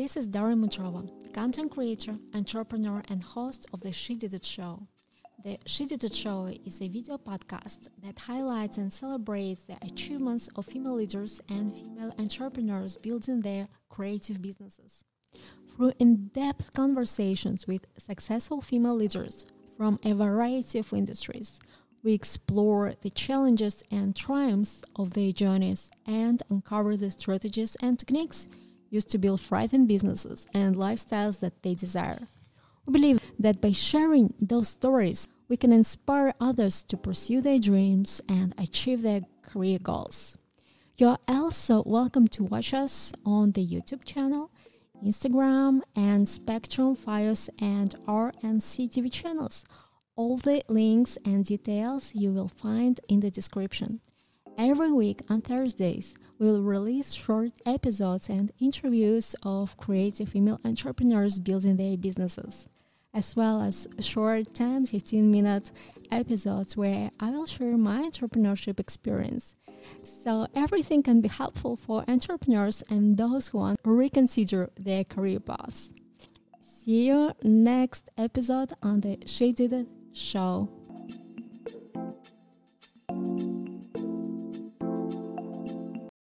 This is Daria Mudrova, content creator, entrepreneur, and host of the She Did It Show. The She Did It Show is a video podcast that highlights and celebrates the achievements of female leaders and female entrepreneurs building their creative businesses. Through in depth conversations with successful female leaders from a variety of industries, we explore the challenges and triumphs of their journeys and uncover the strategies and techniques used to build thriving businesses and lifestyles that they desire. We believe that by sharing those stories, we can inspire others to pursue their dreams and achieve their career goals. You're also welcome to watch us on the YouTube channel, Instagram, and Spectrum, Fios, and RNC TV channels. All the links and details you will find in the description. Every week on Thursdays, we'll release short episodes and interviews of creative female entrepreneurs building their businesses, as well as short 10 15 minute episodes where I will share my entrepreneurship experience. So, everything can be helpful for entrepreneurs and those who want to reconsider their career paths. See you next episode on the It show.